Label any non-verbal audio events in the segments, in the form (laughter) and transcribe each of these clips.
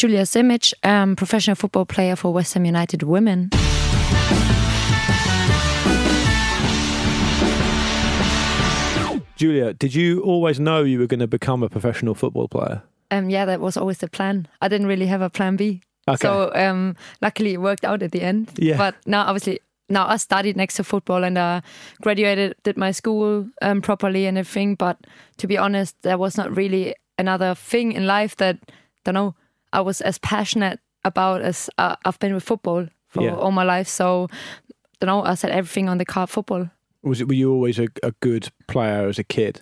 Julia Simic, um, professional football player for West Ham United Women. Julia, did you always know you were going to become a professional football player? Um, yeah, that was always the plan. I didn't really have a plan B. Okay. So um, luckily it worked out at the end. Yeah. But now obviously now I studied next to football and uh, graduated, did my school um, properly and everything. But to be honest, there was not really another thing in life that I don't know I was as passionate about as uh, I've been with football for Yeah. all my life. So don't know I set everything on the card football. Was it? Were you always a, a good player as a kid?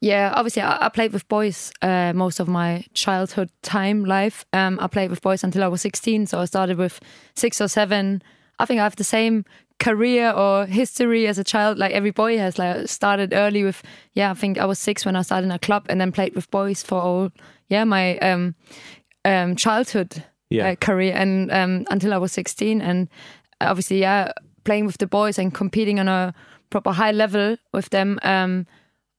Yeah, obviously, I, I played with boys uh, most of my childhood time life. Um, I played with boys until I was 16, so I started with six or seven. I think I have the same career or history as a child, like every boy has. Like started early with, yeah, I think I was six when I started in a club, and then played with boys for all, yeah, my um, um, childhood Yeah. uh, career, and um, until I was 16, and obviously, yeah, playing with the boys and competing on a proper high level with them. Um,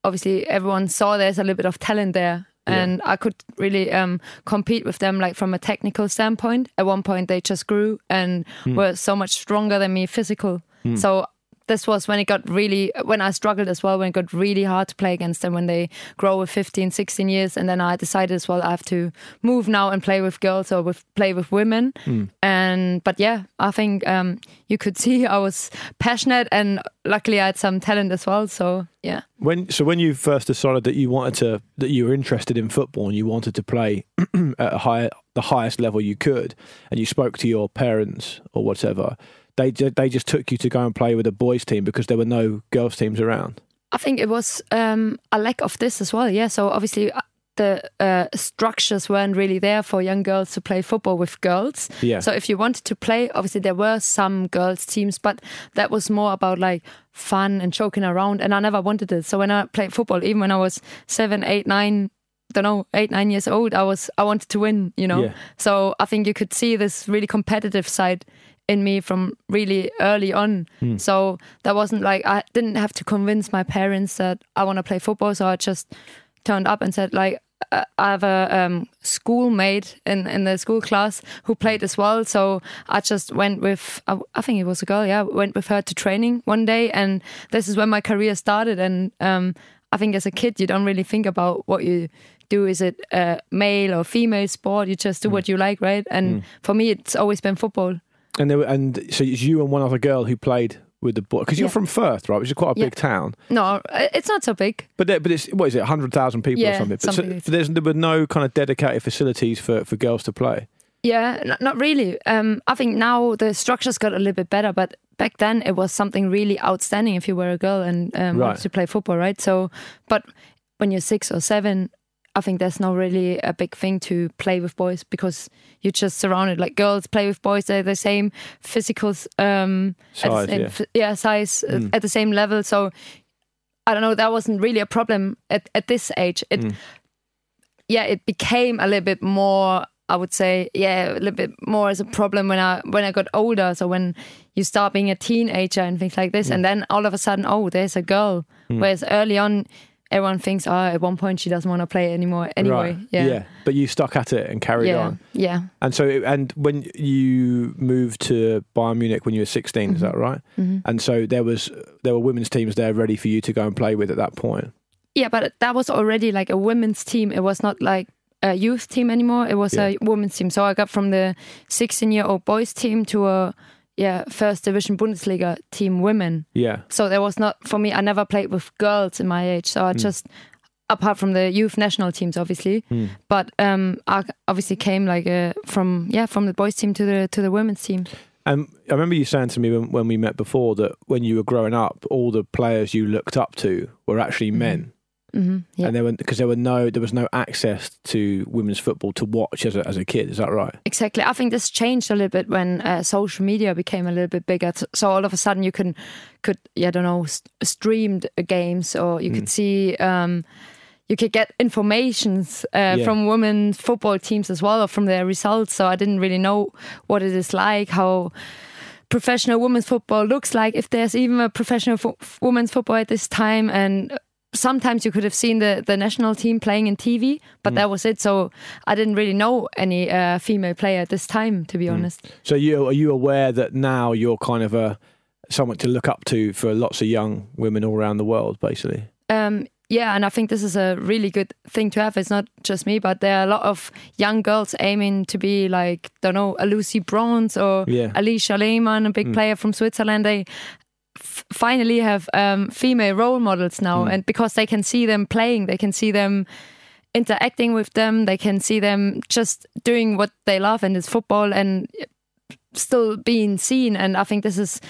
obviously everyone saw there's a little bit of talent there and I could really um, compete with them like from a technical standpoint. At one point they just grew and were so much stronger than me physical. So this was when it got really when I struggled as well when it got really hard to play against them when they grow with 15 16 years. And then I decided as well I have to move now and play with girls or with play with women. And but yeah I think um, you could (laughs) see I was passionate and luckily I had some talent as well. So yeah. When so when you first decided that you wanted to that you were interested in football and you wanted to play (clears throat) at a high the highest level you could, and you spoke to your parents or whatever, they they just took you to go and play with a boys team because there were no girls teams around. I think it was um, a lack of this as well. Yeah. So obviously uh, the uh, structures weren't really there for young girls to play football with girls. Yeah. So if you wanted to play, obviously there were some girls teams, but that was more about like fun and joking around. And I never wanted it. So when I played football, even when I was seven, eight, nine. Don't know, eight, nine years old. I was, I wanted to win, you know. Yeah. So I think you could see this really competitive side in me from really early on. So that wasn't like I didn't have to convince my parents that I want to play football. So I just turned up and said like I have a um, schoolmate in in the school class who played as well. So I just went with I, I think it was a girl. Yeah, went with her to training one day, and this is when my career started. And um, I think as a kid you don't really think about what you do is it a male or female sport you just do what you like right and for me it's always been football And there were, and so it's you and one other girl who played with the boy because you're Yeah. from Fürth, right? Which is quite a Yeah. big town. No, it's not so big. But there, but it's what is it, hundred thousand people or something? But something so, there's there were no kind of dedicated facilities for, for girls to play. Yeah, n- not really. Um, I think now the structures got a little bit better, but back then it was something really outstanding if you were a girl and um, Right. wanted to play football, right? So, but when you're six or seven, I think there's not really a big thing to play with boys because you're just surrounded. Like girls play with boys, they're the same physical um, the Size, same, yeah. yeah, size uh, Mm. at the same level. So I don't know. That wasn't really a problem at, at this age. It Mm. yeah, it became a little bit more. I would say, yeah, a little bit more as a problem when I when I got older. So when you start being a teenager and things like this, and then all of a sudden, oh, there's a girl. Whereas early on, everyone thinks, oh, at one point she doesn't want to play it anymore anyway. right. Yeah. But you stuck at it and carried yeah, on. yeah. And so, and when you moved to Bayern Munich when you were 16, is that Mm-hmm. right? And so there was there were women's teams there ready for you to go and play with at that point. Yeah, but that was already like a women's team. It was not like a youth team anymore. It was a women's team. So I got from the 16 year old boys team to a yeah first division Bundesliga team women. Yeah. So there was not for me. I never played with girls in my age. So I just apart from the youth national teams, obviously, but um, I obviously came like uh, from yeah from the boys team to the to the women's team. And I remember you saying to me when, when we met before that when you were growing up, all the players you looked up to were actually Mm-hmm. men. Hmm yeah. and there were because there were no there was no access to women's football to watch as a, as a kid. Is that right? Exactly. I think this changed a little bit when uh, social media became a little bit bigger. So all of a sudden you can could yeah, I don't know st- streamed games or you Mm. could see um, you could get informations uh, Yeah. from women football teams as well or from their results. So I didn't really know what it is like how professional women's football looks like if there's even a professional fo- women's football at this time and sometimes you could have seen the, the national team playing in TV, but that was it. So I didn't really know any uh, female player at this time, to be honest. So you are you aware that now you're kind of a someone to look up to for lots of young women all around the world, basically. Um, yeah, and I think this is a really good thing to have. It's not just me, but there are a lot of young girls aiming to be like, don't know, a Lucy Bronze or Yeah. Alisha Lehmann, a big player from Switzerland. They finally have um, female role models now, and because they can see them playing, they can see them interacting with them, they can see them just doing what they love, and it's football, and still being seen. And I think this is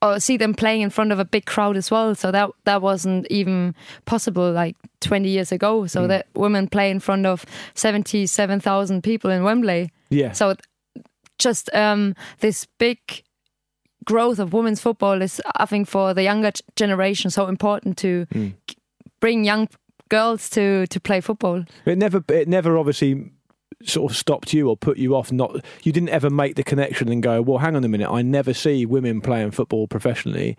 or see them playing in front of a big crowd as well. So that that wasn't even possible like 20 years ago. So that women play in front of 77,000 people in Wembley. Yeah. So just um, this big growth of women's football is, I think, for the younger generation, so important to k- bring young girls to to play football. It never, it never obviously sort of stopped you or put you off. Not you didn't ever make the connection and go, well, hang on a minute, I never see women playing football professionally,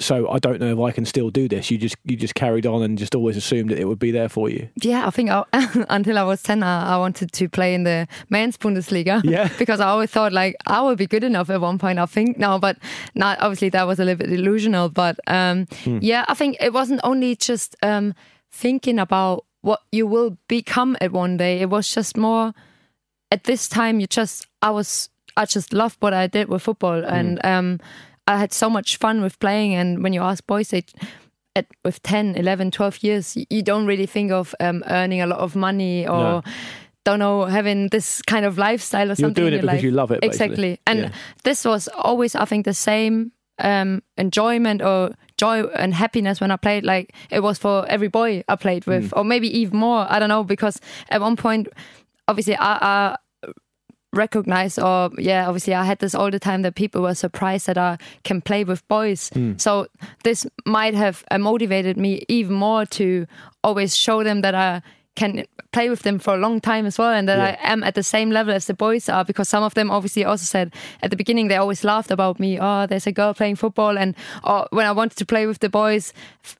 so I don't know if I can still do this. You just you just carried on and just always assumed that it would be there for you. Yeah, I think I, (laughs) until I was 10, I, I wanted to play in the men's Bundesliga. (laughs) Yeah. (laughs) because I always thought like I would be good enough at one point, I think now, but not obviously that was a little bit delusional. But um, yeah, I think it wasn't only just um, thinking about what you will become at one day, it was just more at this time, you just, I was, I just loved what I did with football and um, I had so much fun with playing. And when you ask boys, they, at with 10 11 12 years you don't really think of um, earning a lot of money or No. don't know having this kind of lifestyle or You're something doing it because life. you love it, basically. exactly and Yeah. this was always i think the same um, enjoyment or joy and happiness when i played like it was for every boy i played with Hmm. or maybe even more i don't know because at one point obviously i, I recognize or yeah obviously i had this all the time that people were surprised that i can play with boys. So this might have uh, motivated me even more to always show them that i can play with them for a long time as well and that i am at the same level as the boys are because some of them obviously also said at the beginning they always laughed about me oh there's a girl playing football and or when i wanted to play with the boys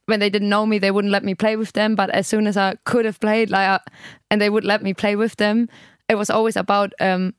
when they didn't know me they wouldn't let me play with them but as soon as i could have played like I, and they would let me play with them it was always about um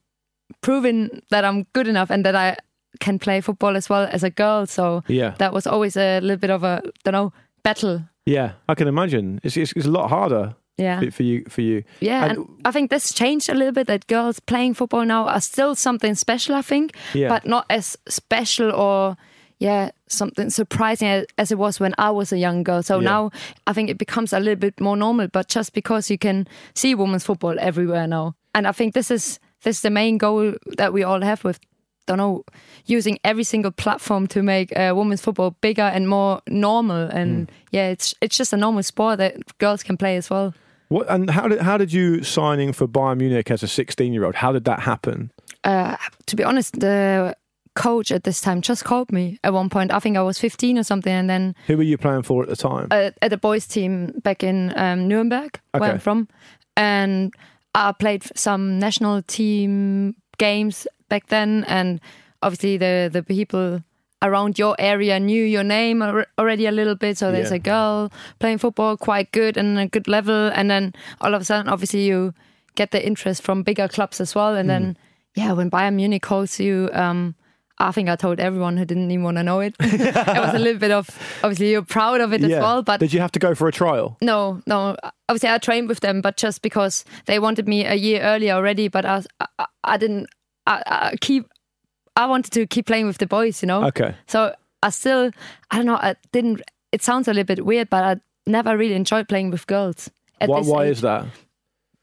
proving that I'm good enough and that I can play football as well as a girl. So Yeah. that was always a little bit of a don't know battle. Yeah, I can imagine. It's it's, it's a lot harder Yeah, for, you for you. yeah, And- and I think this changed a little bit. That girls playing football now are still something special. I think, Yeah. but not as special or yeah something surprising as, as it was when I was a young girl. So Yeah. now I think it becomes a little bit more normal. But just because you can see women's football everywhere now, and I think this is this is the main goal that we all have with. Don't know, using every single platform to make uh, women's football bigger and more normal, and yeah, it's it's just a normal sport that girls can play as well. What and how did how did you signing for Bayern Munich as a 16 year old? How did that happen? uh, to be honest, the coach at this time just called me at one point. I think I was 15 or something, and then Who were you playing for at the time? uh, at the boys' team back in um, Nuremberg, where I'm from, and I played some national team games back then, and obviously the the people around your area knew your name already a little bit. So there's Yeah. a girl playing football quite good and a good level, and then all of a sudden, obviously you get the interest from bigger clubs as well, and then yeah, when Bayern Munich calls you. Um, I think I told everyone who didn't even want to know it. (laughs) it was a little bit of obviously you're proud of it as well, but did you have to go for a trial? no, no. Obviously, I trained with them, but just because they wanted me a year earlier already, but I, I, I didn't. I, I keep. I wanted to keep playing with the boys, you know. Okay. So I still, I don't know. I didn't. It sounds a little bit weird, but I never really enjoyed playing with girls. At Why, why age. is that?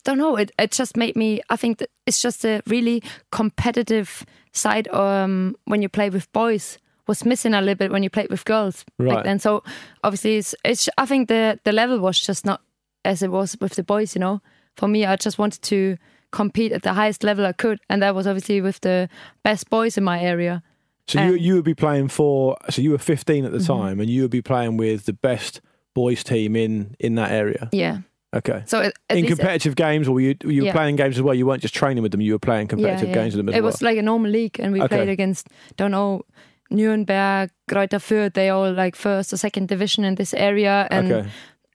Don't know. It it just made me. I think that it's just a really competitive side. Um, when you play with boys, was missing a little bit when you played with girls Right. back then. So obviously, it's, it's I think the the level was just not as it was with the boys. You know, for me, I just wanted to compete at the highest level I could, and that was obviously with the best boys in my area. So you Um, Mm-hmm. you would be playing for. So you were 15 at the time, and you would be playing with the best boys team in in that area. Yeah. Okay. So at in competitive games, or were you were you Yeah. playing games as well? You weren't just training with them; you were playing competitive games with them as it well. was like a normal league, and we Okay. played against don't know Nuremberg, Greuther Fürth. They all like first or second division in this area, and okay.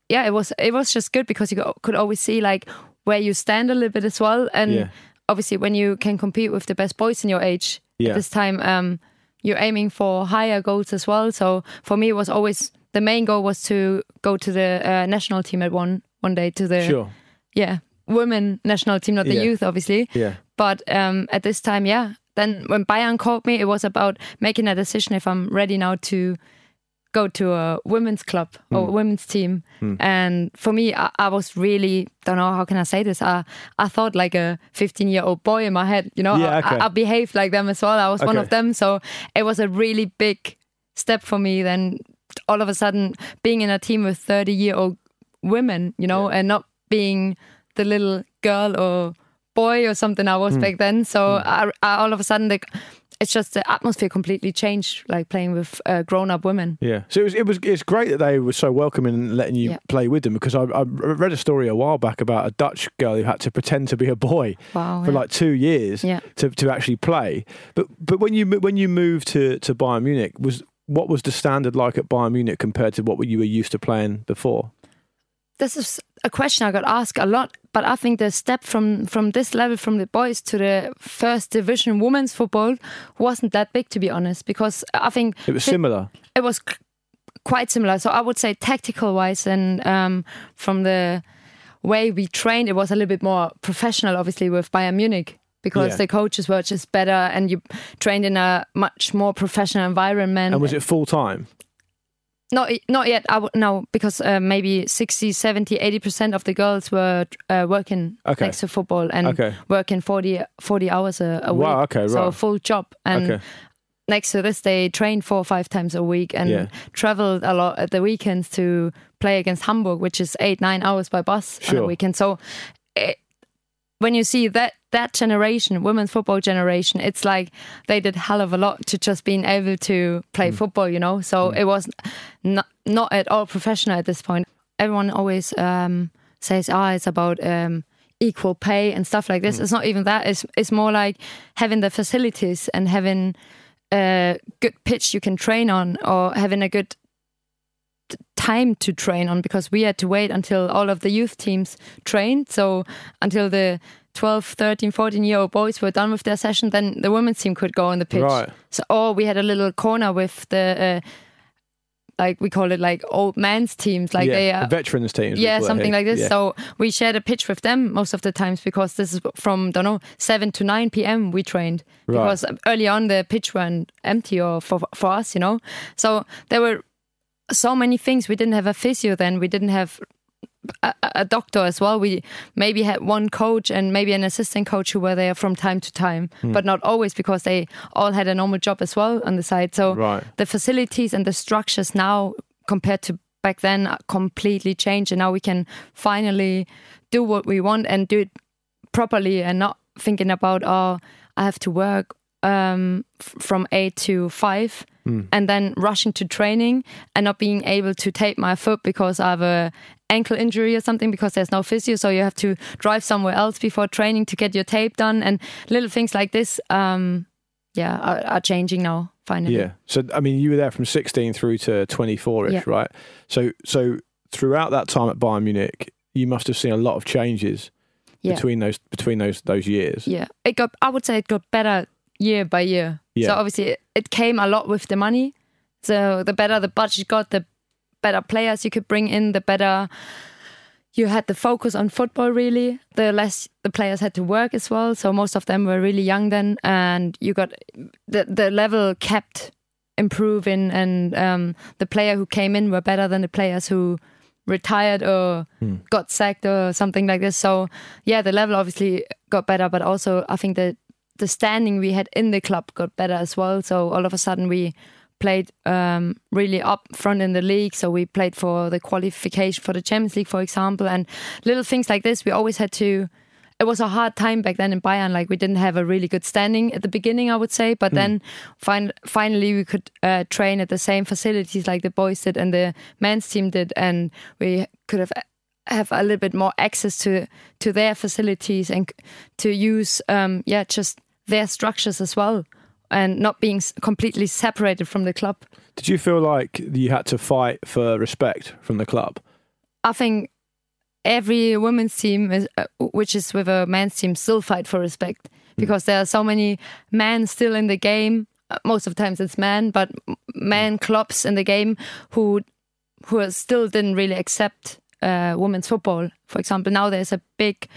yeah, it was it was just good because you could always see like where you stand a little bit as well, and Yeah. obviously when you can compete with the best boys in your age Yeah. at this time, um, you're aiming for higher goals as well. So for me, it was always the main goal was to go to the uh, national team at one one day to the Sure. yeah women national team, not the Yeah. youth, obviously. Yeah. But um, at this time, yeah. Then when Bayern called me, it was about making a decision if I'm ready now to go to a women's club or Hmm. women's team. And for me, I, I was really don't know how can I say this. I I thought like a 15 year old boy in my head. You know, Yeah, I, okay. I, I behaved like them as well. I was one of them, so it was a really big step for me. Then all of a sudden, being in a team with 30 year old women, you know, and not being the little girl or boy or something I was back then. So I, I, all of a sudden, like, it's just the atmosphere completely changed, like playing with uh, grown up women. Yeah. So it was, it was it's great that they were so welcoming and letting you Yeah. play with them because I, I read a story a while back about a Dutch girl who had to pretend to be a boy Wow. for yeah. like two years Yeah. to, to actually play. But but when you when you moved to, to Bayern Munich was what was the standard like at Bayern Munich compared to what you were used to playing before? This is a question I got asked a lot, but I think the step from from this level, from the boys to the first division women's football, wasn't that big to be honest. Because I think It was similar. it was c- quite similar. So I would say tactical wise, and um, from the way we trained, it was a little bit more professional. Obviously, with Bayern Munich. Because Yeah. the coaches were just better, and you trained in a much more professional environment. And was it full time? Not not yet. I would no because uh, maybe 60, 70, 80 percent of the girls were uh, working Okay. next to football and Okay. working 40, 40 hours a, a week. Okay, So a right. full job. And next to this, they trained four or five times a week and Yeah. traveled a lot at the weekends to play against Hamburg, which is eight nine hours by bus on Sure. a weekend. So it, when you see that that generation, women's football generation, it's like they did hell of a lot to just being able to play Mm. football, you know. So it was not not at all professional at this point. Everyone always um, says, "Ah, it's about." Um, equal pay and stuff like this it's not even that it's, it's more like having the facilities and having a good pitch you can train on or having a good time to train on because we had to wait until all of the youth teams trained so until the 12 13 14 year old boys were done with their session then the women's team could go on the pitch Right. so or we had a little corner with the uh, like we call it like old man's teams like yeah. they the are veterans teams. yeah, something like this. Yeah. So we shared a pitch with them most of the times because this is from don't know seven to nine p.m. we trained Right. because early on the pitch were empty or for for us, you know. So there were so many things. We didn't have a physio then. We didn't have a, a doctor as well. We maybe had one coach and maybe an assistant coach who were there from time to time, Hmm. but not always because they all had a normal job as well on the side. So Right. the facilities and the structures now compared to back then are completely changed and now we can finally do what we want and do it properly and not thinking about oh i have to work um, from 8 to 5 and then rushing to training and not being able to tape my foot because i have a ankle injury or something because there's no physio so you have to drive somewhere else before training to get your tape done and little things like this um, yeah are, are changing now finally Yeah. So I mean, you were there from 16 through to 24 ish, Yeah. right? So so throughout that time at Bayern Munich, you must have seen a lot of changes Yeah. between those between those those years. Yeah, it got. I would say it got better year by year. Yeah. So obviously, it, came a lot with the money. So the better the budget got, the better players you could bring in, the better you had the focus on football. Really, the less the players had to work as well. So most of them were really young then, and you got the the level kept improving, and um, the player who came in were better than the players who retired or got sacked or something like this. So yeah, the level obviously got better, but also I think the the standing we had in the club got better as well. So all of a sudden we played um, really up front in the league. So we played for the qualification for the Champions League, for example, and little things like this. We always had to. It was a hard time back then in Bayern. Like we didn't have a really good standing at the beginning, I would say. But then, fin- finally, we could uh, train at the same facilities like the boys did and the men's team did, and we could have have a little bit more access to to their facilities and to use um, yeah just their structures as well and not being completely separated from the club. Did you feel like you had to fight for respect from the club? I think every women's team, is, uh, which is with a men's team, still fight for respect because there are so many men still in the game. Uh, Most of the times it's men, but men clubs in the game who who still didn't really accept uh, women's football. For example, now there's a big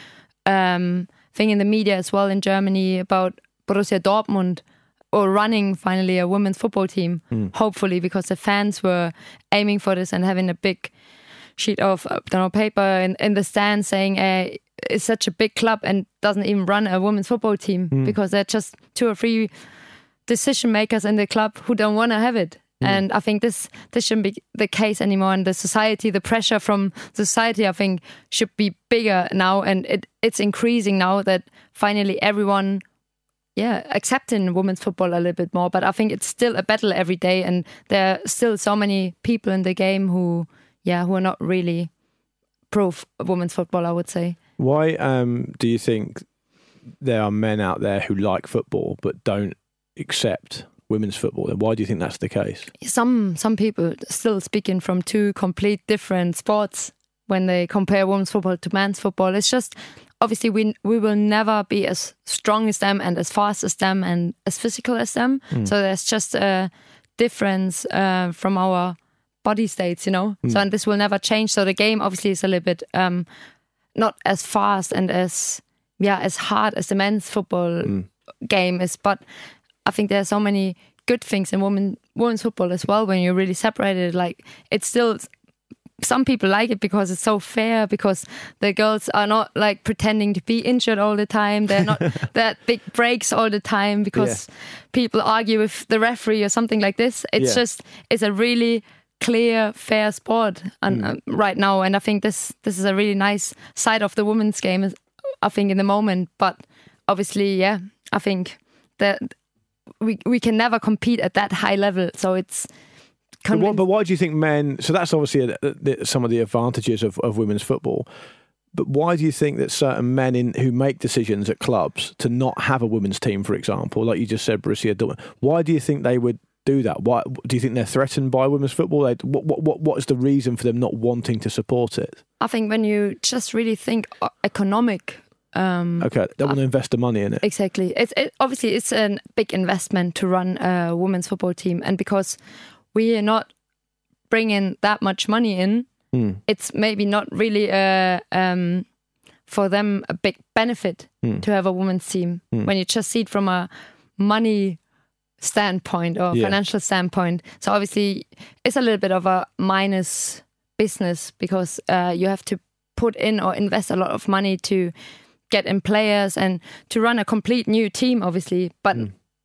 um, thing in the media as well in Germany about Borussia Dortmund or running finally a women's football team. Hopefully, because the fans were aiming for this and having a big sheet of uh, don't know paper in, in the stand saying uh, it's such a big club and doesn't even run a women's football team because they're just two or three decision makers in the club who don't want to have it. And I think this this shouldn't be the case anymore. And the society, the pressure from society, I think, should be bigger now. And it, it's increasing now that finally everyone, yeah, accepting women's football a little bit more. But I think it's still a battle every day, and there are still so many people in the game who, yeah, who are not really pro women's football. I would say. Why um, do you think there are men out there who like football but don't accept women's football? And why do you think that's the case? some some people still speaking from two complete different sports when they compare women's football to men's football. It's just obviously we we will never be as strong as them and as fast as them and as physical as them. So there's just a difference uh, from our body states, you know. So and this will never change. So the game obviously is a little bit um, not as fast and as yeah as hard as the men's football game is, but I think there are so many good things in women women's football as well when you're really separated. Like it's still some people like it because it's so fair because the girls are not like pretending to be injured all the time. They're not (laughs) that big breaks all the time because people argue with the referee or something like this. It's Yeah. just it's a really clear, fair sport and, uh, right now, and I think this this is a really nice side of the women's game. I think in the moment, but obviously, yeah, I think that we we can never compete at that high level. So it's But, what, but why do you think men? So that's obviously a, the, some of the advantages of, of women's football. But why do you think that certain men in who make decisions at clubs to not have a women's team, for example, like you just said, Borussia Dortmund, why do you think they would do that? Why do you think they're threatened by women's football? They, what, what what what is the reason for them not wanting to support it? I think when you just really think uh, economic, um, Okay, they want to invest the money in it. exactly. It's it, obviously it's a big investment to run a women's football team, and because we are not bringing that much money in, Hmm. it's maybe not really uh, um, for them a big benefit Hmm. to have a women's team when you just see it from a money standpoint or Yeah. financial standpoint. So obviously, it's a little bit of a minus business because uh, you have to put in or invest a lot of money to get in players and to run a complete new team. Obviously, but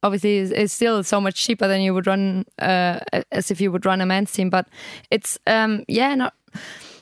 obviously, it's, it's still so much cheaper than you would run uh, as if you would run a men's team. But it's um, yeah, not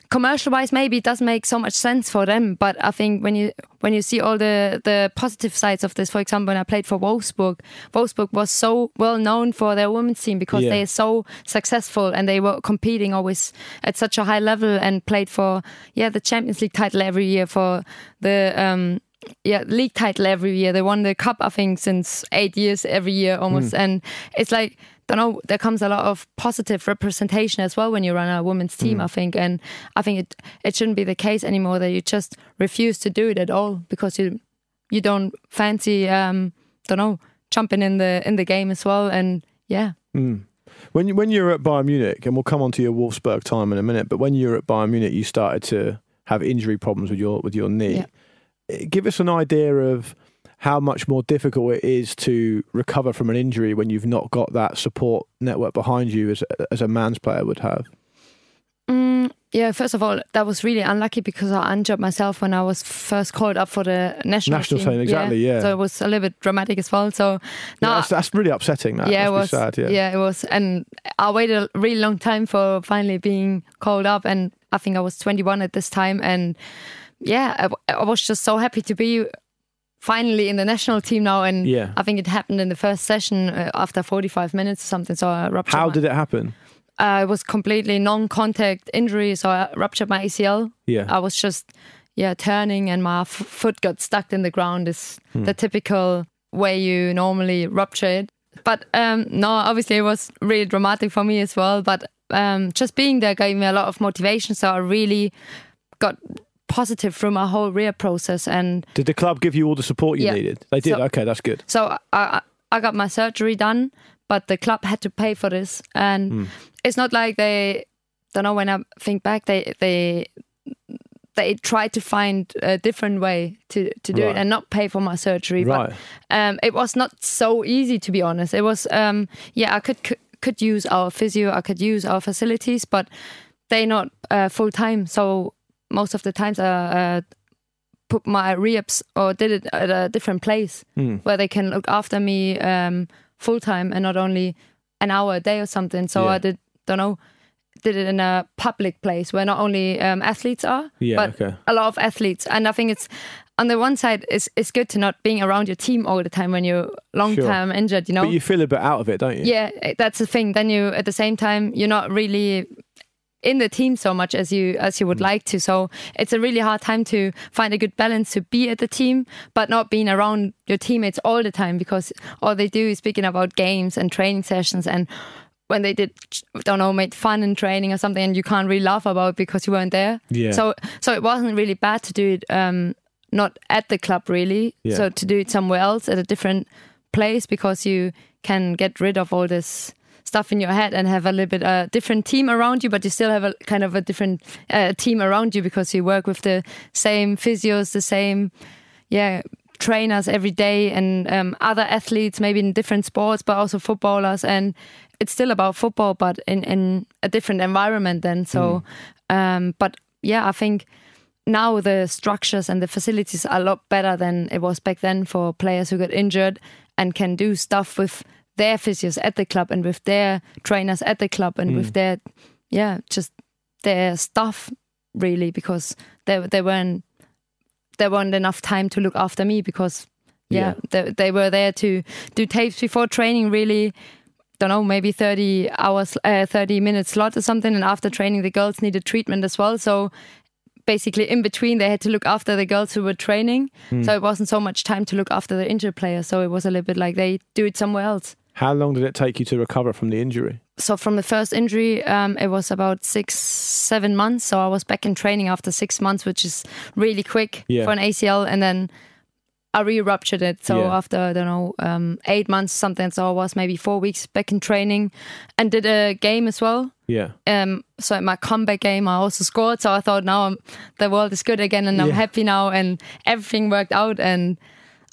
commercial wise maybe it doesn't make so much sense for them but i think when you when you see all the the positive sides of this for example when i played for wolfsburg wolfsburg was so well known for their women's team because Yeah. they are so successful and they were competing always at such a high level and played for yeah the champions league title every year for the um yeah league title every year. They won the cup i think since eight years every year almost. Hmm. And it's like don't know there comes a lot of positive representation as well when you run a women's team hmm. i think. And i think it it shouldn't be the case anymore that you just refuse to do it at all because you you don't fancy um don't know jumping in the in the game as well. And yeah. Hmm. When you, when you're at Bayern Munich, and we'll come on to your Wolfsburg time in a minute, but when you were at Bayern Munich, you started to have injury problems with your with your knee. Yeah. Give us an idea of how much more difficult it is to recover from an injury when you've not got that support network behind you as as a man's player would have. Mm, Yeah, first of all, that was really unlucky because I injured myself when I was first called up for the national, National team, exactly, yeah. So it was a little bit dramatic as well. So Yeah, that's, that's really upsetting. That yeah, it was. sad. Yeah. it was, and I waited a really long time for finally being called up, and I think I was 21 at this time, and yeah, I was just so happy to be finally in the national team now, and Yeah. I think it happened in the first session uh, after 45 minutes or something. So I ruptured. How my- did it happen? uh, it was completely non-contact injury, so I ruptured my ACL. Yeah. I was just yeah turning, and my f- foot got stuck in the ground. Is Hmm. the typical way you normally rupture it. But um, no, obviously it was really dramatic for me as well. But um, just being there gave me a lot of motivation, so I really got positive from my whole rehab process and Did the club give you all the support you Yeah. needed? They did. So- okay, that's good. so I, I got my surgery done, but the club had to pay for this, and Hmm. it's not like they don't know. When I think back, they they they tried to find a different way to to do Right. it and not pay for my surgery. Right. But um, it was not so easy to be honest. It was um, yeah, I could could- could use our physio, I could use our facilities, but they not uh, full time. So most of the times I uh, put my rehabs or did it at a different place Hmm. where they can look after me um, full time and not only an hour a day or something. So Yeah. I did don't know did it in a public place where not only um, athletes are, Yeah, but okay. a lot of athletes. And I think it's on the one side it's it's good to not being around your team all the time when you're long Sure. time injured. You know, But you feel a bit out of it, don't you? yeah, that's the thing. Then you at the same time you're not really in the team so much as you as you would like to. So it's a really hard time to find a good balance to be at the team, but not being around your teammates all the time because all they do is speaking about games and training sessions and when they did don't know made fun in training or something and you can't really laugh about it because you weren't there. Yeah. So so it wasn't really bad to do it um not at the club really. Yeah. So to do it somewhere else at a different place because you can get rid of all this stuff in your head and have a little bit a different team around you, but you still have a kind of a different uh, team around you because you work with the same physios, the same yeah trainers every day and um, other athletes maybe in different sports but also footballers. And it's still about football but in, in a different environment then. So um, but yeah i think now the structures and the facilities are a lot better than it was back then for players who got injured and can do stuff with their physios at the club and with their trainers at the club and with their yeah just their stuff really because they they weren't there weren't enough time to look after me because yeah, Yeah. They, they were there to do tapes before training really. Don't know maybe 30 hours uh, 30 minutes slot or something and after training the girls needed treatment as well. So basically in between they had to look after the girls who were training. So it wasn't so much time to look after the injured players. So it was a little bit like they do it somewhere else How long did it take you to recover from the injury? so from the first injury, um, it was about six, seven months. So I was back in training after six months, which is really quick Yeah. for an ACL. And then I re-ruptured it. So Yeah. after I don't know um, eight months, something. So I was maybe four weeks back in training, and did a game as well. Yeah. Um, so at my comeback game, I also scored. So I thought now I'm, the world is good again, and I'm Yeah. happy now, and everything worked out. And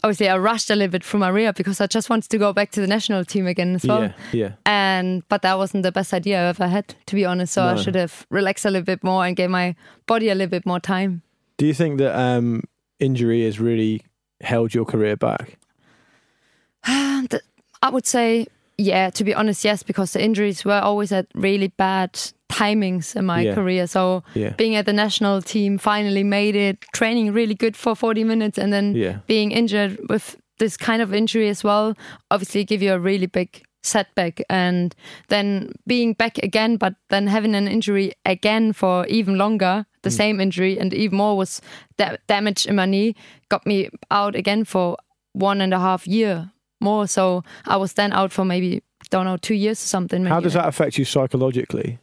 obviously, I rushed a little bit through my rehab because I just wanted to go back to the national team again as well Yeah. Yeah. and but that wasn't the best idea I ever had, to be honest. So I should have relaxed a little bit more and gave my body a little bit more time. Do you think that um, injury has really held your career back? (sighs) And I would say, yeah, to be honest, yes, because the injuries were always at really bad timings in my Yeah. career. So Yeah. being at the national team, finally made it, training really good for 40 minutes, and then Yeah. being injured with this kind of injury as well, obviously give you a really big setback. And then being back again, but then having an injury again for even longer, the mm. same injury, and even more was da- damage in my knee, got me out again for one and a half year more. So I was then out for maybe don't know two years or something. How does that affect you psychologically?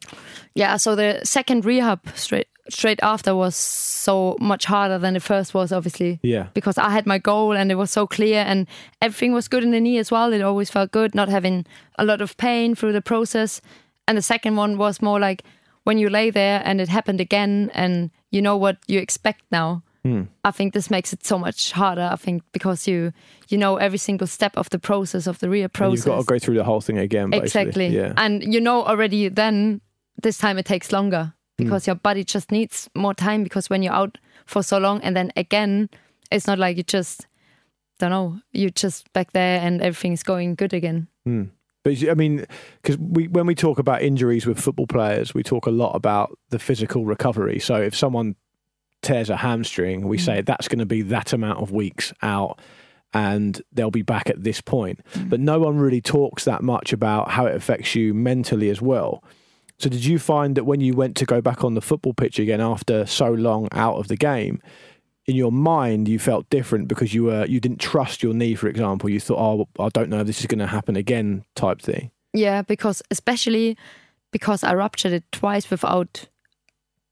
Yeah, so the second rehab straight straight after was so much harder than the first was, obviously. Yeah. Because I had my goal and it was so clear and everything was good in the knee as well. It always felt good, not having a lot of pain through the process. And the second one was more like when you lay there and it happened again and you know what you expect now. Hmm. I think this makes it so much harder. I think because you you know every single step of the process of the And process. you've got to go through the whole thing again, basically. Exactly. Yeah. And you know already then this time it takes longer. Hmm. because your body just needs more time because when you're out for so long and then again, it's not like you just don't know, you just back there and everything's going good again. Hmm. But I mean, because we when we talk about injuries with football players, we talk a lot about the physical recovery. So if someone tears a hamstring, we say that's going to be that amount of weeks out, and they'll be back at this point. But no one really talks that much about how it affects you mentally as well. So did you find that when you went to go back on the football pitch again after so long out of the game? In your mind, you felt different because you were you didn't trust your knee, for example. You thought, "Oh, I don't know if this is going to happen again," type thing. Yeah, because especially because I ruptured it twice without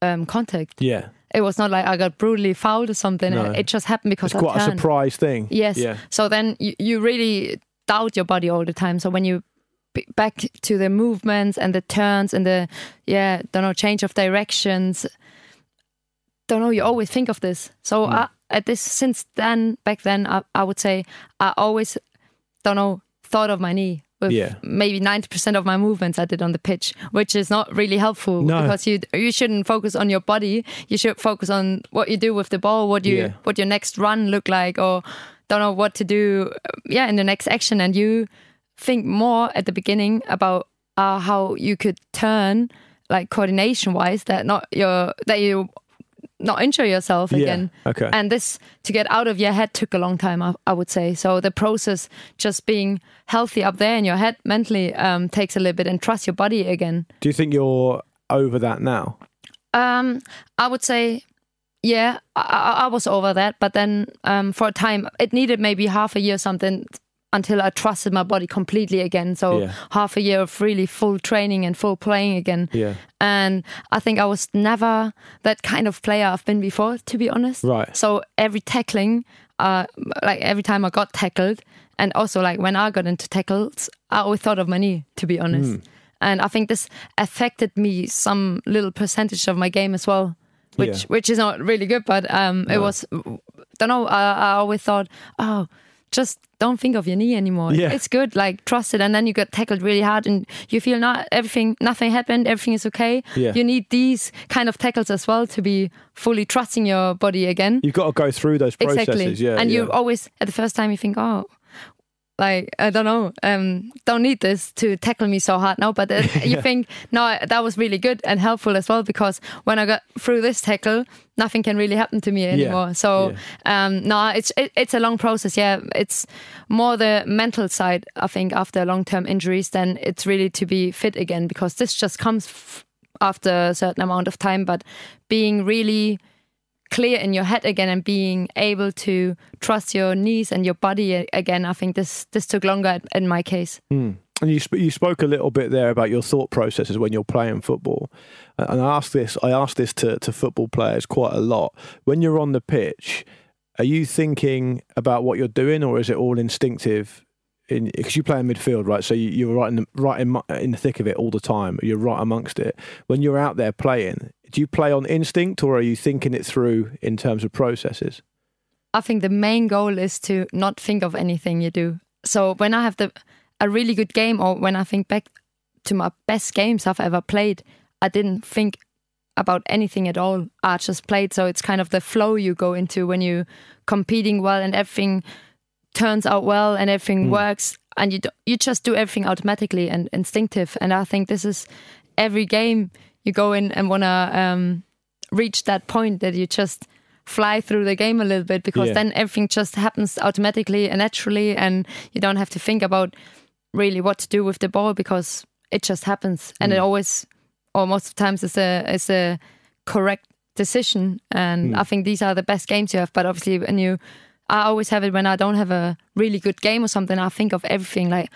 um, contact. Yeah, It was not like I got brutally fouled or something. No. It just happened because it's quite a surprise thing. Yes. Yeah. So then you, you really doubt your body all the time. So when you back to the movements and the turns and the yeah, don't know, change of directions, don't know. You always think of this. So Hmm. I, at this since then, back then, I, I would say I always don't know thought of my knee. With Yeah. maybe ninety percent of my movements I did on the pitch, which is not really helpful No. because you you shouldn't focus on your body. You should focus on what you do with the ball, what you Yeah. what your next run look like, or don't know what to do. Yeah, in the next action, and you think more at the beginning about uh, how you could turn, like coordination wise, that not your that you not injure yourself Yeah, again. okay. And this to get out of your head took a long time, I, I would say. So the process, just being healthy up there in your head mentally, um, takes a little bit, and trust your body again. Do you think you're over that now? Um, I would say, yeah, I, I I was over that, but then um, for a time, it needed maybe half a year or something until I trusted my body completely again. So Yeah. half a year of really full training and full playing again. Yeah. And I think I was never that kind of player I've been before, to be honest. Right. So every tackling, uh, like every time I got tackled, and also like when I got into tackles, I always thought of my knee, to be honest. And I think this affected me some little percentage of my game as well, which Yeah. which is not really good. But um, it was, don't know. I, I always thought, oh, just don't think of your knee anymore. Yeah. It's good, like trust it, and then you get tackled really hard, and you feel not everything, nothing happened, everything is okay. Yeah. You need these kind of tackles as well to be fully trusting your body again. You've got to go through those processes. Exactly. Yeah. and yeah. you always at the first time you think, oh, like I don't know, um, don't need this to tackle me so hard now. But uh, (laughs) you think, no, that was really good and helpful as well because when I got through this tackle, nothing can really happen to me anymore. So um, no, it's it, it's a long process. Yeah, it's more the mental side. I think after long term injuries, then it's really to be fit again because this just comes. F- after a certain amount of time, but being really clear in your head again and being able to trust your knees and your body again. I think this this took longer in my case. Hmm. And you sp- you spoke a little bit there about your thought processes when you're playing football, and I ask this I ask this to to football players quite a lot. When you're on the pitch, are you thinking about what you're doing, or is it all instinctive? Because you play in midfield, right? So you, you're right in the, right in, in the thick of it all the time. You're right amongst it. When you're out there playing, do you play on instinct, or are you thinking it through in terms of processes? I think the main goal is to not think of anything you do. So when I have the a really good game, or when I think back to my best games I've ever played, I didn't think about anything at all. I just played. So it's kind of the flow you go into when you're competing well and everything turns out well and everything mm. works, and you do, you just do everything automatically and instinctive. And I think this is every game you go in and wanna um, reach that point that you just fly through the game a little bit because Yeah. then everything just happens automatically and naturally and you don't have to think about really what to do with the ball because it just happens. And it mm. always or most of the times it's a it's a correct decision. And mm. I think these are the best games you have but obviously when you I always have it when I don't have a really good game or something I think of everything like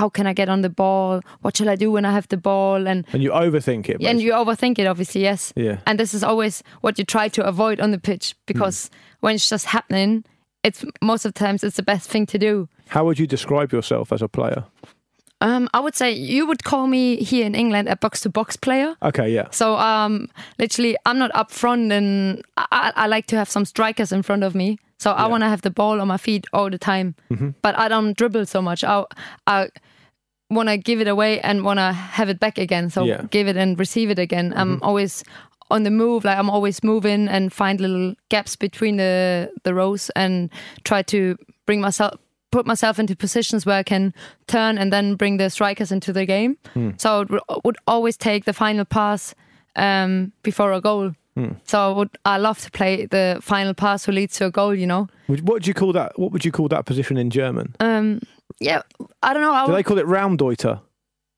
how can I get on the ball what shall I do when I have the ball and And you overthink it. and you overthink it obviously yes Yeah. and this is always what you try to avoid on the pitch because when it's just happening it's most of the times it's the best thing to do How would you describe yourself as a player? um, I would say you would call me here in England a box to box player Okay, yeah. so um, literally I'm not up front and I, I, I like to have some strikers in front of me so I want to have the ball on my feet all the time mm-hmm. but I don't dribble so much I, I want to give it away and want to have it back again. So Yeah. give it and receive it again. I'm mm-hmm. always on the move. Like I'm always moving and find little gaps between the the rows and try to bring myself put myself into positions where I can turn and then bring the strikers into the game. Hmm. So I would, would always take the final pass um, before a goal. So I would I love to play the final pass who leads to a goal. You know. What would you call that? What would you call that position in German? Um, yeah, I don't know. I Do would, they call it Raumdeuter?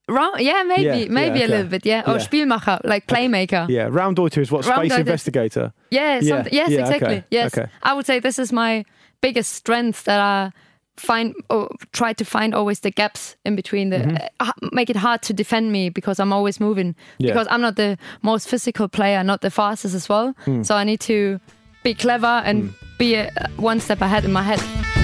Round, yeah, maybe, Yeah, maybe yeah, a little bit, yeah. Or Yeah. Spielmacher, like playmaker. Yeah, Raumdeuter is what space Raumdeuter. investigator. Yeah, Yeah, something, yes, exactly. okay, Yes, okay. I would say this is my biggest strength that I find or try to find always the gaps in between the uh, make it hard to defend me because I'm always moving Mm-hmm. Yeah. because I'm not the most physical player, not the fastest as well. Hmm. So I need to be clever and be a, one step ahead in my head.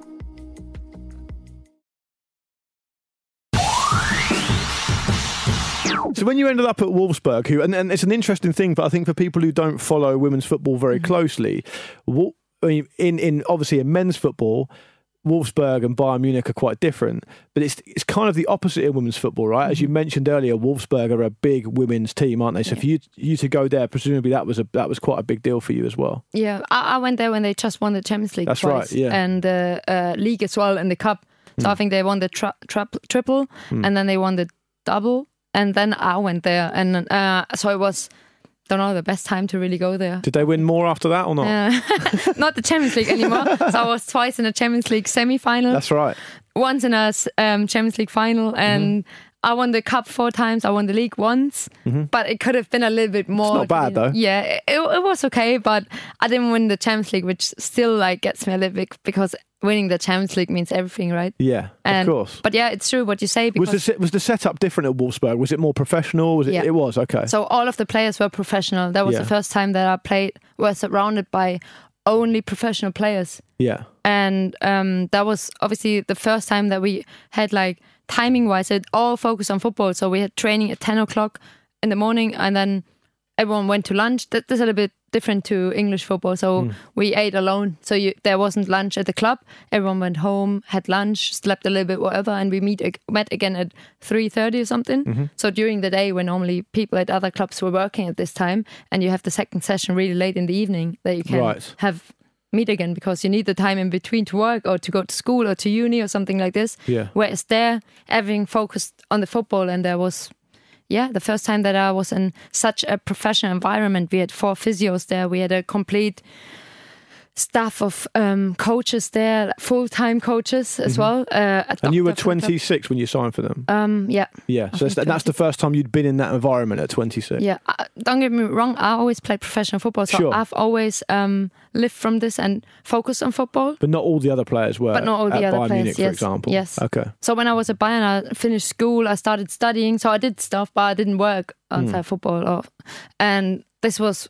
So when you ended up at Wolfsburg, who and, and it's an interesting thing, but I think for people who don't follow women's football very mm-hmm. closely, Wol- I mean, in in obviously in men's football, Wolfsburg and Bayern Munich are quite different, but it's it's kind of the opposite in women's football, right? As you mm-hmm. mentioned earlier, Wolfsburg are a big women's team, aren't they? So for you you to go there, presumably that was a that was quite a big deal for you as well. Yeah, I, I went there when they just won the Champions League That's twice, right, yeah. and the uh, league as well, and the cup. So I mm. think they won the tri- tri- triple, mm. and then they won the double, and then I went there, and uh, so it was, don't know, the best time to really go there. Did they win more after that or not? Uh, (laughs) not the Champions League anymore. so I was twice in a Champions League semi-final, That's right. once in a um, Champions League final, and Mm-hmm. I won the cup four times. I won the league once, but it could have been a little bit more. It's not bad, though. Yeah, it, it was okay, but I didn't win the Champions League, which still like gets me a little bit because winning the Champions League means everything, right? Yeah, And, of course. But yeah, it's true what you say Was the was the setup different at Wolfsburg? Was it more professional? Was it? Yeah. It was okay. so all of the players were professional. That was Yeah. the first time that I played was surrounded by only professional players. yeah, and um, that was obviously the first time that we had like timing wise it all focused on football so we had training at 10 o'clock in the morning and then everyone went to lunch that, that's a little bit different to english football. So hmm. we ate alone. So you, there wasn't lunch at the club. Everyone went home had lunch slept a little bit whatever. And we meet met again at 3.30 or something. Mm-hmm. So during the day when normally people at other clubs were working at this time and you have the second session really late in the evening that you can Right. have meet again because you need the time in between to work or to go to school or to uni or something like this. Yeah. Whereas there, everything focused on the football and there was, yeah, the first time that I was in such a professional environment. We had four physios there. We had a complete staff of um, coaches there, full time coaches as well. Uh, Mm-hmm. And you were doctor from the club. 26 when you signed for them. Um, yeah, yeah, so that's, that's the first time you'd been in that environment at 26. yeah. Uh, don't get me wrong. I always played professional football, so Sure. I've always um, lived from this and focused on football. But not all the other players were. But not all the other Bayern players, Munich, for example. yes. Okay. So when I was at Bayern, I finished school. I started studying. So I did stuff, but I didn't work outside football. Or, and this was,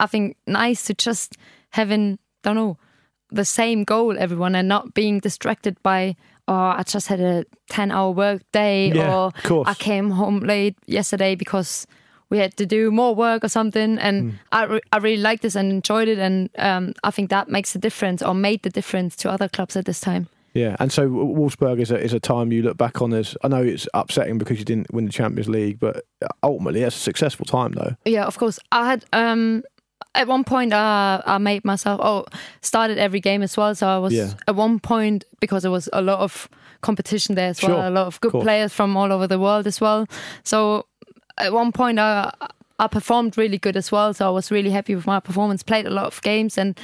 I think, nice to just having, don't know, the same goal, everyone, and not being distracted by, oh, I just had a 10 hour work day, Yeah, or. I came home late yesterday because we had to do more work or something. And I, re- I really liked this and enjoyed it. And um, I think that makes a difference or made the difference to other clubs at this time. Yeah, and so Wolfsburg is a is a time you look back on as I know it's upsetting because you didn't win the Champions League, but ultimately it's a successful time though. Yeah, of course. I had um at one point uh, I made myself oh started every game as well. So I was Yeah. at one point because there was a lot of competition there as Sure, well, a lot of good course. players from all over the world as well. So at one point I I performed really good as well. So I was really happy with my performance. Played a lot of games and.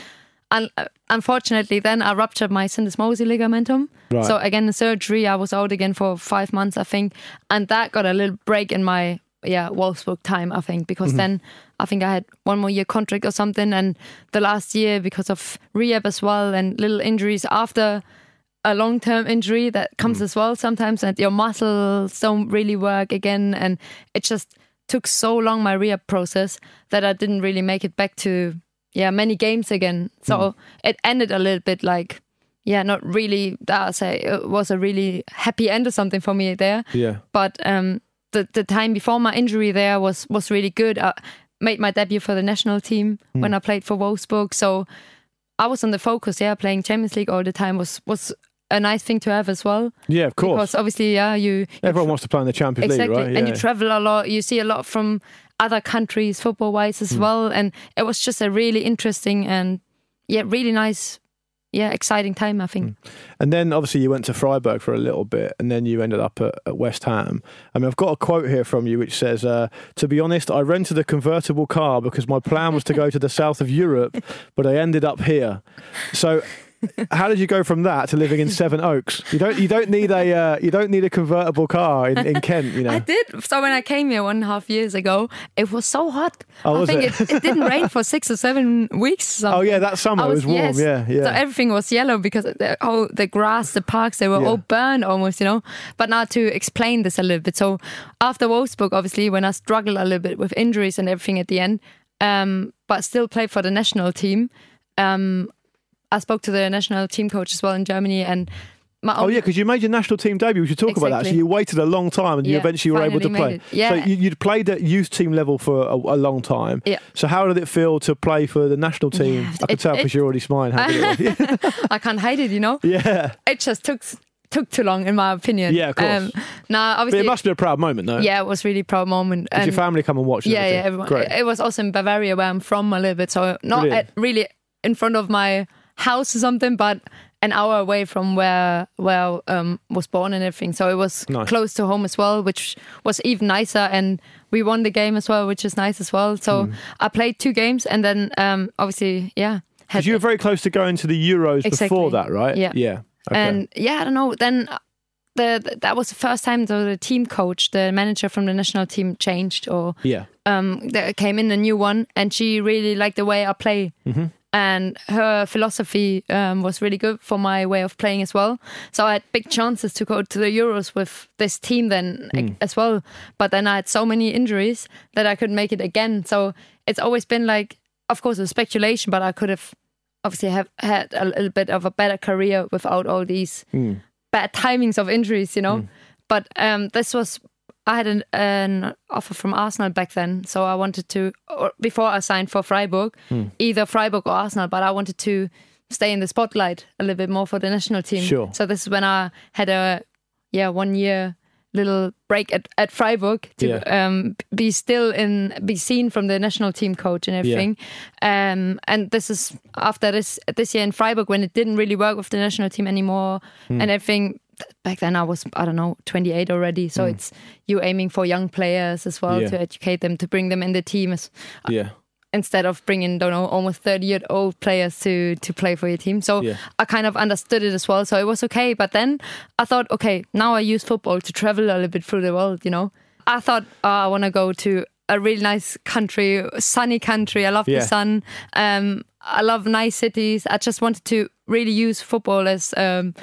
And uh, unfortunately, then I ruptured my syndesmosis ligamentum. Right. So again, the surgery, I was out again for five months, I think, and that got a little break in my yeah Wolfsburg time, I think, because mm-hmm. then I think I had one more year contract or something, and the last year because of rehab as well and little injuries after a long term injury that comes mm. as well sometimes, and your muscles don't really work again, and it just took so long my rehab process that I didn't really make it back to yeah many games again. So mm. it ended a little bit like yeah, not really. I say it was a really happy end or something for me there. Yeah. But um, the the time before my injury there was was really good. I made my debut for the national team hmm. when I played for Wolfsburg, so I was on the focus. Yeah, playing Champions League all the time was was a nice thing to have as well. Yeah, of course. Because obviously, yeah, you Everyone wants to play in the Champions exactly, League, right? and you travel a lot. You see a lot from other countries, football wise as hmm. well. And it was just a really interesting and yeah, really nice, yeah, exciting time. I think. Hmm. And then obviously you went to Freiburg for a little bit, and then you ended up at, at West Ham. I mean, I've got a quote here from you which says, uh, "To be honest, I rented a convertible car because my plan was to go to the (laughs) south of Europe, but I ended up here." So. How did you go from that to living in Sevenoaks? You don't. You don't need a. Uh, you don't need a convertible car in, in (laughs) Kent. You know. I did. So when I came here one and a half years ago, it was so hot. Oh, I was think it? it? It, didn't rain for six or seven weeks. or Oh yeah, that summer it was warm. yes. Yeah, yeah. So everything was yellow because the whole the grass, the parks, they were Yeah. all burned almost, you know. But now to explain this a little bit. So after Wolfsburg, obviously, when I struggled a little bit with injuries and everything at the end, um, but still played for the national team. Um, I spoke to the national team coach as well in Germany, and my Oh yeah, because you made your national team debut. We should talk about that. So you waited a long time, and you eventually were able to play. Yeah. So you, you'd played at youth team level for a, a long time. Yeah. So how did it feel to play for the national team? Yeah, I could it- tell because you're already smiling. How good it was. I can't hide it, you know. (laughs) yeah. It just took took too long, in my opinion. Yeah, of course. Um, now, But obviously, it must be a proud moment, though. yeah, it was really proud moment. Did your family come and watch? yeah, yeah, everyone. Great. It was also in Bavaria where I'm from a little bit, so not at, really in front of my house or something, but an hour away from where where um, was born and everything. So it was Nice. close to home as well, which was even nicer. And we won the game as well, which is nice as well. So Hmm. I played two games, and then um, obviously, yeah, Because you were very close to going to the Euros Exactly. before that, right? Yeah. Yeah. Okay. And yeah, I don't know. Then uh, the, the that was the first time the, the team coach, the manager from the national team, changed or yeah. um, there came in a new one, and she really liked the way I play. Mm-hmm. And her philosophy um, was really good for my way of playing as well. So I had big chances to go to the Euros with this team then a- as well. But then I had so many injuries that I couldn't make it again. So it's always been like, of course, a speculation, but I could have obviously have had a little bit of a better career without all these bad timings of injuries, you know. But um, this was I had an, an offer from Arsenal back then, so I wanted to or before I signed for Freiburg, either Freiburg or Arsenal. But I wanted to stay in the spotlight a little bit more for the national team. Sure. So this is when I had a yeah one year little break at, at Freiburg to Yeah. um, be still in be seen from the national team coach and everything. Yeah. Um, and this is after this this year in Freiburg when it didn't really work with the national team anymore Hmm. and everything. Back then I was I don't know 28 already. So it's you aiming for young players as well. Yeah. to educate them to bring them in the team as, Yeah. instead of bringing don't know almost 30 year old players to to play for your team. So Yeah. I kind of understood it as well. So it was okay. But then I thought, okay, now I use football to travel a little bit through the world. You know, I thought oh, I want to go to a really nice country, sunny country. I love Yeah. the sun. Um, I love nice cities. I just wanted to really use football as um,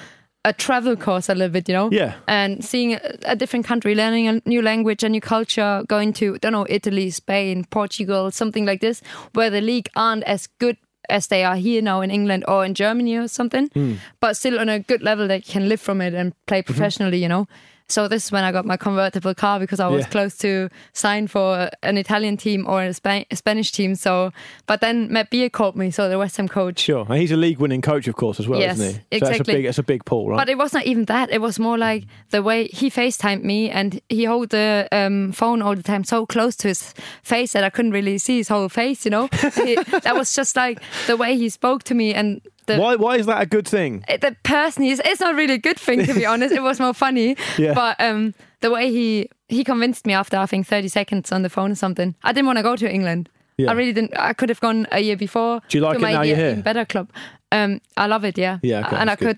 a travel course a little bit, you know? Yeah. And seeing a, different country, learning a new language, a new culture, going to, I don't know, Italy, Spain, Portugal, something like this, where the league aren't as good as they are here now in England or in Germany or something, hmm. but still on a good level that you can live from it and play mm-hmm. professionally, you know? So this is when I got my convertible car because I was Yeah. close to sign for an Italian team or a, a Spanish team. So, but then Matt Beard called me, so the West Ham coach. Sure. And he's a league winning coach, of course, as well, Yes, isn't he? So that's a exactly. big, that's a big pull, right? But it was not even that. It was more like the way he FaceTimed me and he held the um, phone all the time so close to his face that I couldn't really see his whole face, you know? (laughs) He- that was just like the way he spoke to me and the, why, why is that a good thing? the person is. It's not really a good thing to be (laughs) honest it was more funny Yeah. but um the way he he convinced me after i think 30 seconds on the phone or something i didn't want to go to england Yeah. i really didn't i could have gone a year before Do you like to it now you're here? better club um i love it yeah Yeah, okay, and i good.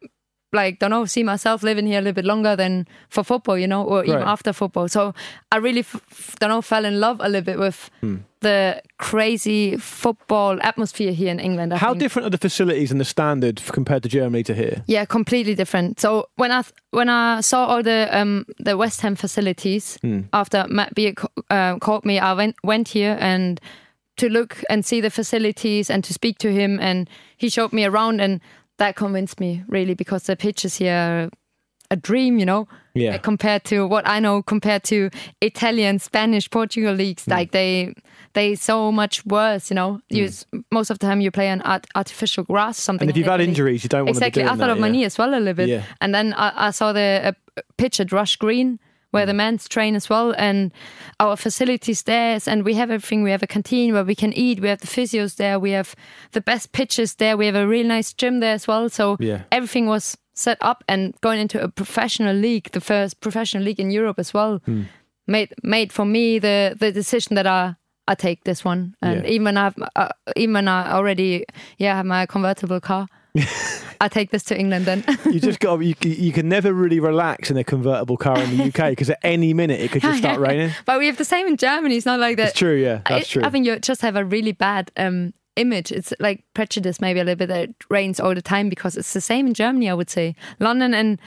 could like don't know see myself living here a little bit longer than for football you know or even Right. after football so i really f- f- don't know fell in love a little bit with Hmm. The crazy football atmosphere here in england I How think. different are the facilities and the standard compared to Germany to here? Yeah, completely different. So when I when I saw all the um the West Ham facilities after Matt Beard uh, called me, I went went here and to look and see the facilities and to speak to him, and he showed me around, and that convinced me really because the pitches here are a dream, you know. Yeah. Compared to what I know, compared to Italian, Spanish, Portugal leagues, Hmm. like they they so much worse, you know. You s- most of the time you play on art, artificial grass, something. And if you've had injuries, you don't want exactly. to be I thought of my knee as well a little bit, Yeah. and then I, I saw the uh, pitch at Rush Green where Mm. the men's train as well, and our facilities there, and we have everything. We have a canteen where we can eat. We have the physios there. We have the best pitches there. We have a really nice gym there as well. So Yeah. everything was set up and going into a professional league, the first professional league in Europe as well, Hmm. made made for me the the decision that I. I take this one, and Yeah. even when I've uh, even I already yeah have my convertible car, (laughs) I take this to England then. You just got you, you can never really relax in a convertible car in the (laughs) UK because at any minute it could just start raining. but we have the same in Germany. It's not like that. It's true, yeah, that's I, true. I think you just have a really bad um, image. It's like prejudice, maybe a little bit that it rains all the time because it's the same in Germany. I would say London and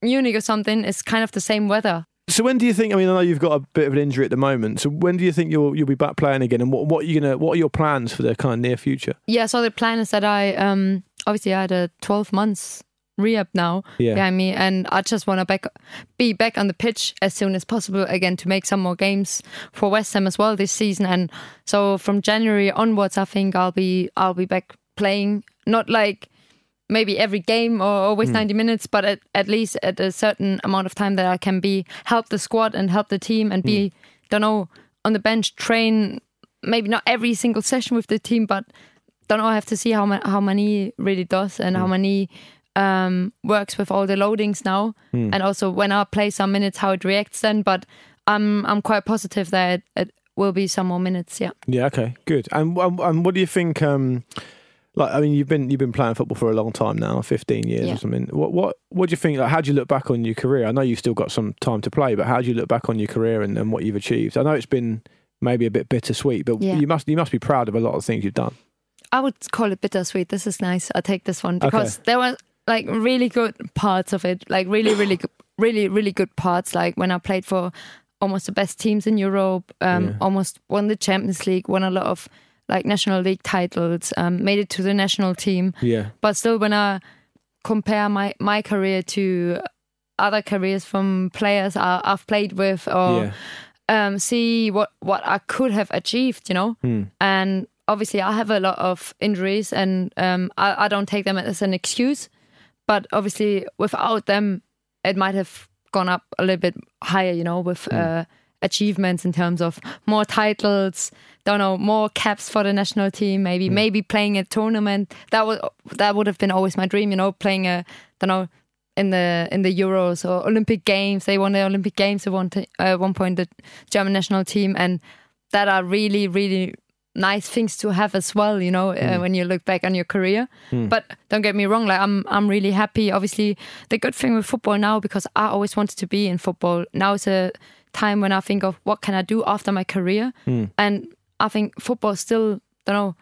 Munich or something is kind of the same weather. So when do you think? I mean, I know you've got a bit of an injury at the moment. So when do you think you'll you'll be back playing again? And what what are you gonna what are your plans for the kind of near future? Yeah, so the plan is that I um, obviously I had a 12 months rehab now Yeah. behind me, and I just want to back be back on the pitch as soon as possible again to make some more games for West Ham as well this season. And so from January onwards, I think I'll be I'll be back playing, not like maybe every game or always 90 minutes, but at, at least at a certain amount of time that I can be help the squad and help the team and be don't know on the bench train maybe not every single session with the team, but don't know. I have to see how ma- how many really does and how many um, works with all the loadings now, and also when I play some minutes, how it reacts then. But I'm I'm quite positive that it, it will be some more minutes. Yeah. Yeah, okay, good. And and, and what do you think? Um, like, I mean, you've been you've been playing football for a long time now, fifteen years Yeah. or something. What what what do you think? Like, how do you look back on your career? I know you've still got some time to play, but how do you look back on your career and, and what you've achieved? I know it's been maybe a bit bittersweet, but Yeah. you must you must be proud of a lot of things you've done. I would call it bittersweet. This is nice. I take this one because there were like really good parts of it, like really, really, good, really, really good parts. Like when I played for almost the best teams in Europe, um, Yeah. almost won the Champions League, won a lot of like national league titles, um, made it to the national team. Yeah, But still, when I compare my my career to other careers from players I, I've played with, or yeah, um, see what what I could have achieved, you know. Hmm. And obviously, I have a lot of injuries, and um, I, I don't take them as an excuse. But obviously, without them, it might have gone up a little bit higher, you know, with uh, achievements in terms of more titles. Don't know, more caps for the national team. Maybe, maybe playing a tournament. That would that would have been always my dream, you know, playing a don't know in the in the Euros or Olympic Games. They won the Olympic Games at one t- uh, one point. The German national team, and that are really really nice things to have as well. You know, uh, hmm. when you look back on your career. Hmm. But don't get me wrong. Like I'm I'm really happy. Obviously, the good thing with football now because I always wanted to be in football. Now is a time when I think of what can I do after my career, hmm. and I think football still don't know.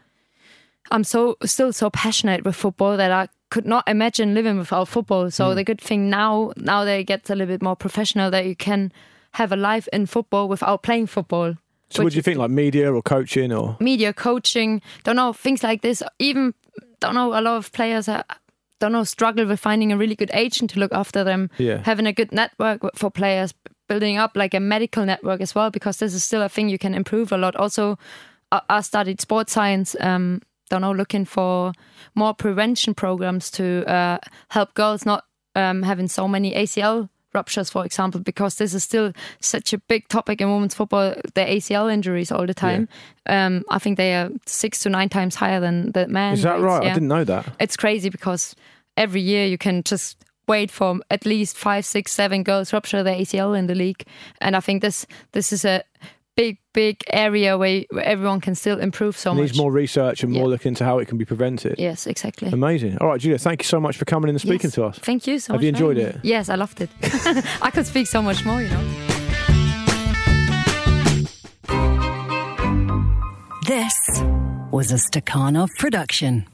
I'm so still so passionate with football that I could not imagine living without football. So the good thing now, now that it gets a little bit more professional, that you can have a life in football without playing football. So, what do you think, like media or coaching or? Media coaching, don't know things like this. Even don't know a lot of players. Are, don't know struggle with finding a really good agent to look after them. Yeah. Having a good network for players, building up like a medical network as well, because this is still a thing you can improve a lot. Also, I, I studied sports science. Um, don't know, looking for more prevention programs to uh, help girls not um, having so many ACL ruptures, for example, because this is still such a big topic in women's football. The ACL injuries all the time. Um, I think they are six to nine times higher than the men. Is that rates, right? I didn't know that. it's crazy because every year you can just wait for at least five, six, seven girls rupture their ACL in the league, and I think this this is a big, big area where, where everyone can still improve so Needs much. Needs more research and more Yeah. look into how it can be prevented. Yes, exactly. Amazing. All right, Julia, thank you so much for coming in and speaking Yes. to us. Thank you so Have much. you enjoyed it? me. Yes, I loved it. (laughs) I could speak so much more, you know. This was a Stakhanov production.